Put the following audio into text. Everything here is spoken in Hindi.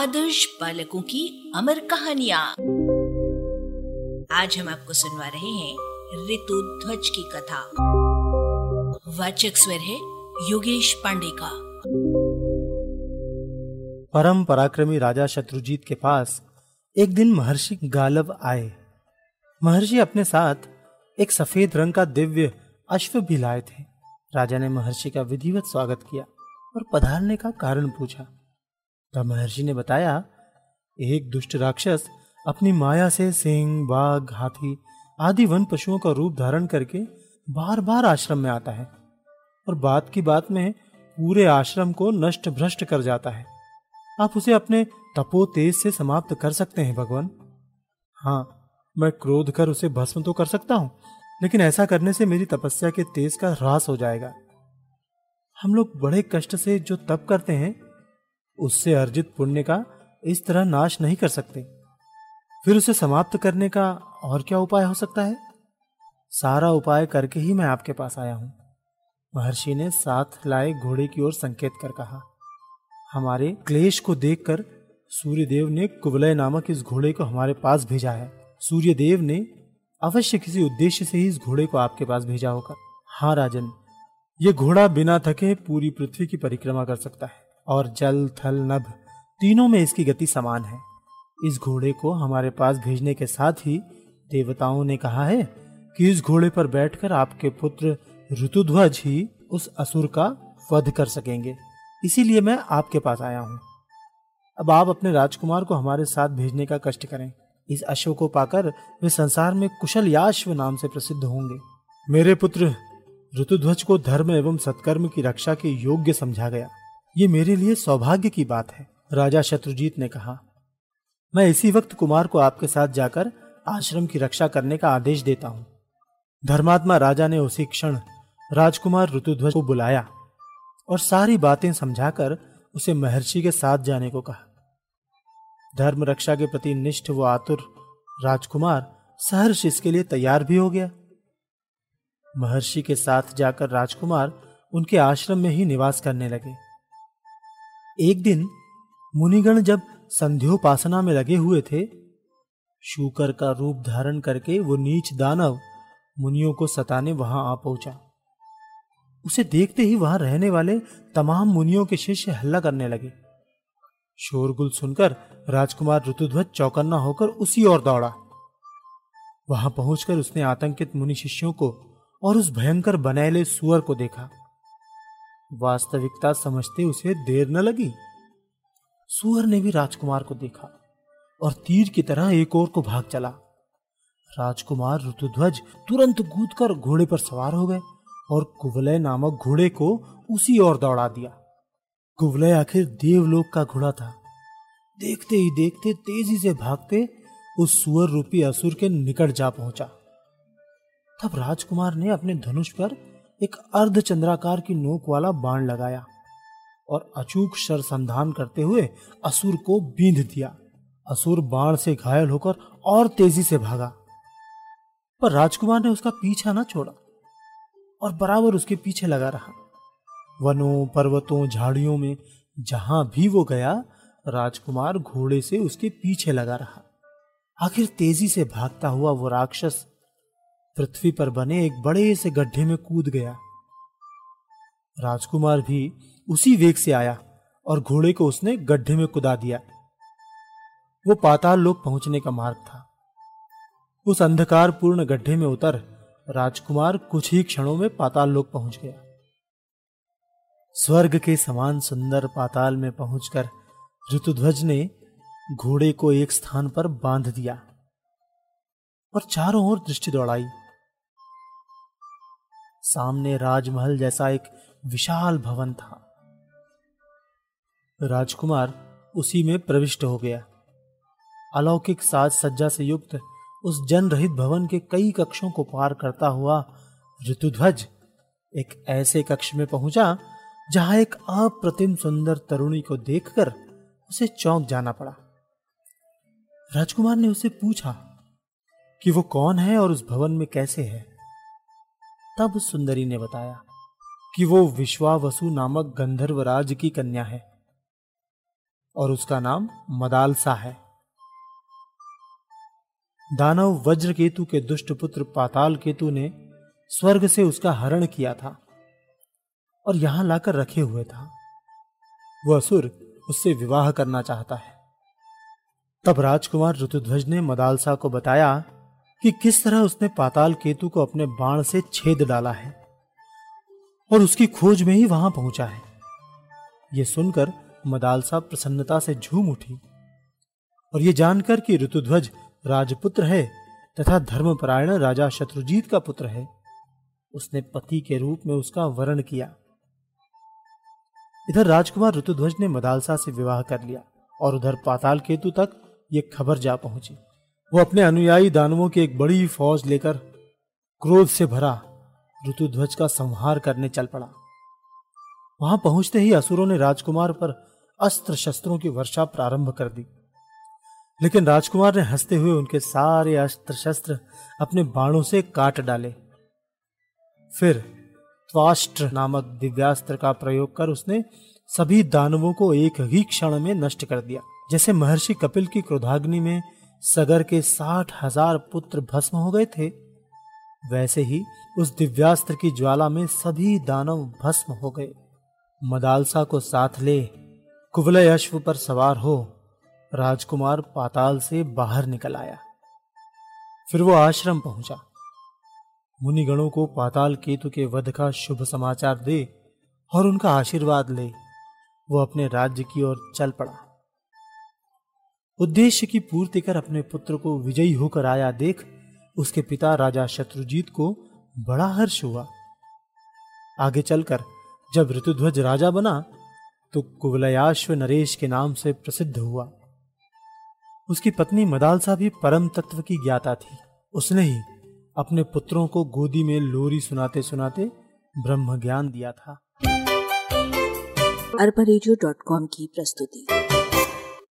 आदर्श बालकों की अमर कहानिया। आज हम आपको सुनवा रहे हैं ऋतु ध्वज की कथा। वाचक स्वर है योगेश पांडे का। परम पराक्रमी राजा शत्रुजीत के पास एक दिन महर्षि गालव आए। महर्षि अपने साथ एक सफ़ेद रंग का दिव्य अश्व भी लाए थे। राजा ने महर्षि का विधिवत स्वागत किया और पधारने का कारण पूछा। तब महर्षि ने बताया, एक दुष्ट राक्षस अपनी माया से सिंह, बाघ, हाथी आदि वन पशुओं का रूप धारण करके बार बार आश्रम में आता है और बात की बात में पूरे आश्रम को नष्ट भ्रष्ट कर जाता है। आप उसे अपने तपो तेज से समाप्त कर सकते हैं, भगवान। हाँ मैं क्रोध कर उसे भस्म तो कर सकता हूँ, लेकिन ऐसा करने से मेरी तपस्या के तेज का ह्रास हो जाएगा। हम लोग बड़े कष्ट से जो तप करते हैं उससे अर्जित पुण्य का इस तरह नाश नहीं कर सकते। फिर उसे समाप्त करने का और क्या उपाय हो सकता है? सारा उपाय करके ही मैं आपके पास आया हूँ। महर्षि ने साथ लाए घोड़े की ओर संकेत कर कहा। हमारे क्लेश को देखकर सूर्यदेव ने कुबलय नामक इस घोड़े को हमारे पास भेजा है। सूर्यदेव ने अवश्य किसी उद्देश्य से ही इस घोड़े को आपके पास भेजा होगा। हाँ राजन, ये घोड़ा बिना थके पूरी पृथ्वी की परिक्रमा कर सकता है। और जल, थल, नभ तीनों में इसकी गति समान है। इस घोड़े को हमारे पास भेजने के साथ ही देवताओं ने कहा है कि इस घोड़े पर बैठकर आपके पुत्र ऋतुध्वज ही उस असुर का वध कर सकेंगे। इसीलिए मैं आपके पास आया हूँ। अब आप अपने राजकुमार को हमारे साथ भेजने का कष्ट करें। इस अश्व को पाकर वे संसार में कुशल याश्व नाम से प्रसिद्ध होंगे। मेरे पुत्र ऋतुध्वज को धर्म एवं सत्कर्म की रक्षा के योग्य समझा गया। ये मेरे लिए सौभाग्य की बात है। राजा शत्रुजीत ने कहा, मैं इसी वक्त कुमार को आपके साथ जाकर आश्रम की रक्षा करने का आदेश देता हूँ। धर्मात्मा राजा ने उसी क्षण राजकुमार ऋतुध्वज को बुलाया और सारी बातें समझाकर उसे महर्षि के साथ जाने को कहा। धर्म रक्षा के प्रति निष्ठ व आतुर राजकुमार सहर्ष इसके लिए तैयार भी हो गया। महर्षि के साथ जाकर राजकुमार उनके आश्रम में ही निवास करने लगे। एक दिन मुनिगण जब संध्योपासना में लगे हुए थे, शूकर का रूप धारण करके वो नीच दानव मुनियों को सताने वहाँ आ पहुँचा। उसे देखते ही वहाँ रहने वाले तमाम मुनियों के शिष्य हल्ला करने लगे। शोरगुल सुनकर राजकुमार ऋतुध्वज चौकन्ना होकर उसी ओर दौड़ा। वहाँ पहुंचकर उसने आतंकित मुनि शिष्यों को और उस भयंकर बनैले सुअर को देखा। वास्तविकता समझते उसे देर न लगी। सुअर ने भी राजकुमार को देखा और तीर की तरह एक और को भाग चला। राजकुमार ऋतुध्वज तुरंत कूदकर घोड़े पर सवार हो गए और कुवलय नामक घोड़े को उसी ओर दौड़ा दिया। कुवलय आखिर देवलोक का घोड़ा था। देखते ही देखते तेज़ी से भागते उस सुअर रूपी असुर के निकट जा पहुँचा। तब राजकुमार ने अपने धनुष पर एक अर्ध चंद्राकार की नोक वाला बाण लगाया और अचूक शर संधान करते हुए असुर को बींध दिया। असुर बाण से घायल होकर और तेज़ी से भागा। पर राजकुमार ने उसका पीछा न छोड़ा और बराबर उसके पीछे लगा रहा। वनों, पर्वतों, झाड़ियों में जहाँ भी वो गया, राजकुमार घोड़े से उसके पीछे लगा रहा। आखिर तेज़ी से भागता हुआ वो राक्षस पृथ्वी पर बने एक बड़े से गड्ढे में कूद गया। राजकुमार भी उसी वेग से आया और घोड़े को उसने गड्ढे में कुदा दिया। वो पाताल लोक पहुँचने का मार्ग था। उस अंधकार पूर्ण गड्ढे में उतर राजकुमार कुछ ही क्षणों में पाताल लोक पहुँच गया। स्वर्ग के समान सुंदर पाताल में पहुंचकर ऋतुध्वज ने घोड़े को एक स्थान पर बाँध दिया और चारों ओर दृष्टि दौड़ाई। सामने राजमहल जैसा एक विशाल भवन था। राजकुमार उसी में प्रविष्ट हो गया। अलौकिक साज सज्जा से युक्त उस जन रहित भवन के कई कक्षों को पार करता हुआ ऋतुध्वज एक ऐसे कक्ष में पहुँचा, जहाँ एक अप्रतिम सुंदर तरुणी को देखकर उसे चौंक जाना पड़ा। राजकुमार ने उसे पूछा कि वो कौन है और उस भवन में कैसे है? तब सुंदरी ने बताया कि वो विश्वावसु नामक गंधर्वराज की कन्या है और उसका नाम मदालसा है। दानव वज्र केतु के दुष्ट पुत्र पाताल केतु ने स्वर्ग से उसका हरण किया था और यहाँ लाकर रखे हुए था। वह असुर उससे विवाह करना चाहता है। तब राजकुमार ऋतुध्वज ने मदालसा को बताया कि किस तरह उसने पाताल केतु को अपने बाण से छेद डाला है और उसकी खोज में ही वहाँ पहुँचा है। यह सुनकर मदालसा प्रसन्नता से झूम उठी और यह जानकर कि ऋतुध्वज राजपुत्र है तथा धर्मपरायण राजा शत्रुजीत का पुत्र है, उसने पति के रूप में उसका वर्ण किया। इधर राजकुमार ऋतुध्वज ने मदालसा से विवाह कर लिया और उधर पाताल केतु तक ये खबर जा पहुँची। वो अपने अनुयायी दानवों की एक बड़ी फौज लेकर क्रोध से भरा ऋतुध्वज का संहार करने चल पड़ा। वहाँ पहुँचते ही असुरों ने राजकुमार पर अस्त्र शस्त्रों की वर्षा प्रारंभ कर दी। लेकिन राजकुमार ने हँसते हुए उनके सारे अस्त्र शस्त्र अपने बाणों से काट डाले। फिर त्वाष्ट्र नामक दिव्यास्त्र का प्रयोग कर उसने सभी दानवों को एक ही क्षण में नष्ट कर दिया, जैसे महर्षि कपिल की क्रोधाग्नि में सगर के साठ हज़ार पुत्र भस्म हो गए थे। वैसे ही उस दिव्यास्त्र की ज्वाला में सभी दानव भस्म हो गए। मदालसा को साथ ले कुवलय अश्व पर सवार हो, राजकुमार पाताल से बाहर निकल आया। फिर वो आश्रम पहुँचा। मुनिगणों को पाताल केतु के वध का शुभ समाचार दे और उनका आशीर्वाद ले। वो अपने राज्य की ओर चल पड़ा। उद्देश्य की पूर्ति कर अपने पुत्र को विजयी होकर आया देख, उसके पिता राजा शत्रुजीत को बड़ा हर्ष हुआ। आगे चलकर जब ऋतुध्वज राजा बना तो कुवलयाश्व नरेश के नाम से प्रसिद्ध हुआ। उसकी पत्नी मदालसा भी परम तत्व की ज्ञाता थी। उसने ही अपने पुत्रों को गोदी में लोरी सुनाते सुनाते ब्रह्म ज्ञान दिया था। अरबा की प्रस्तुति।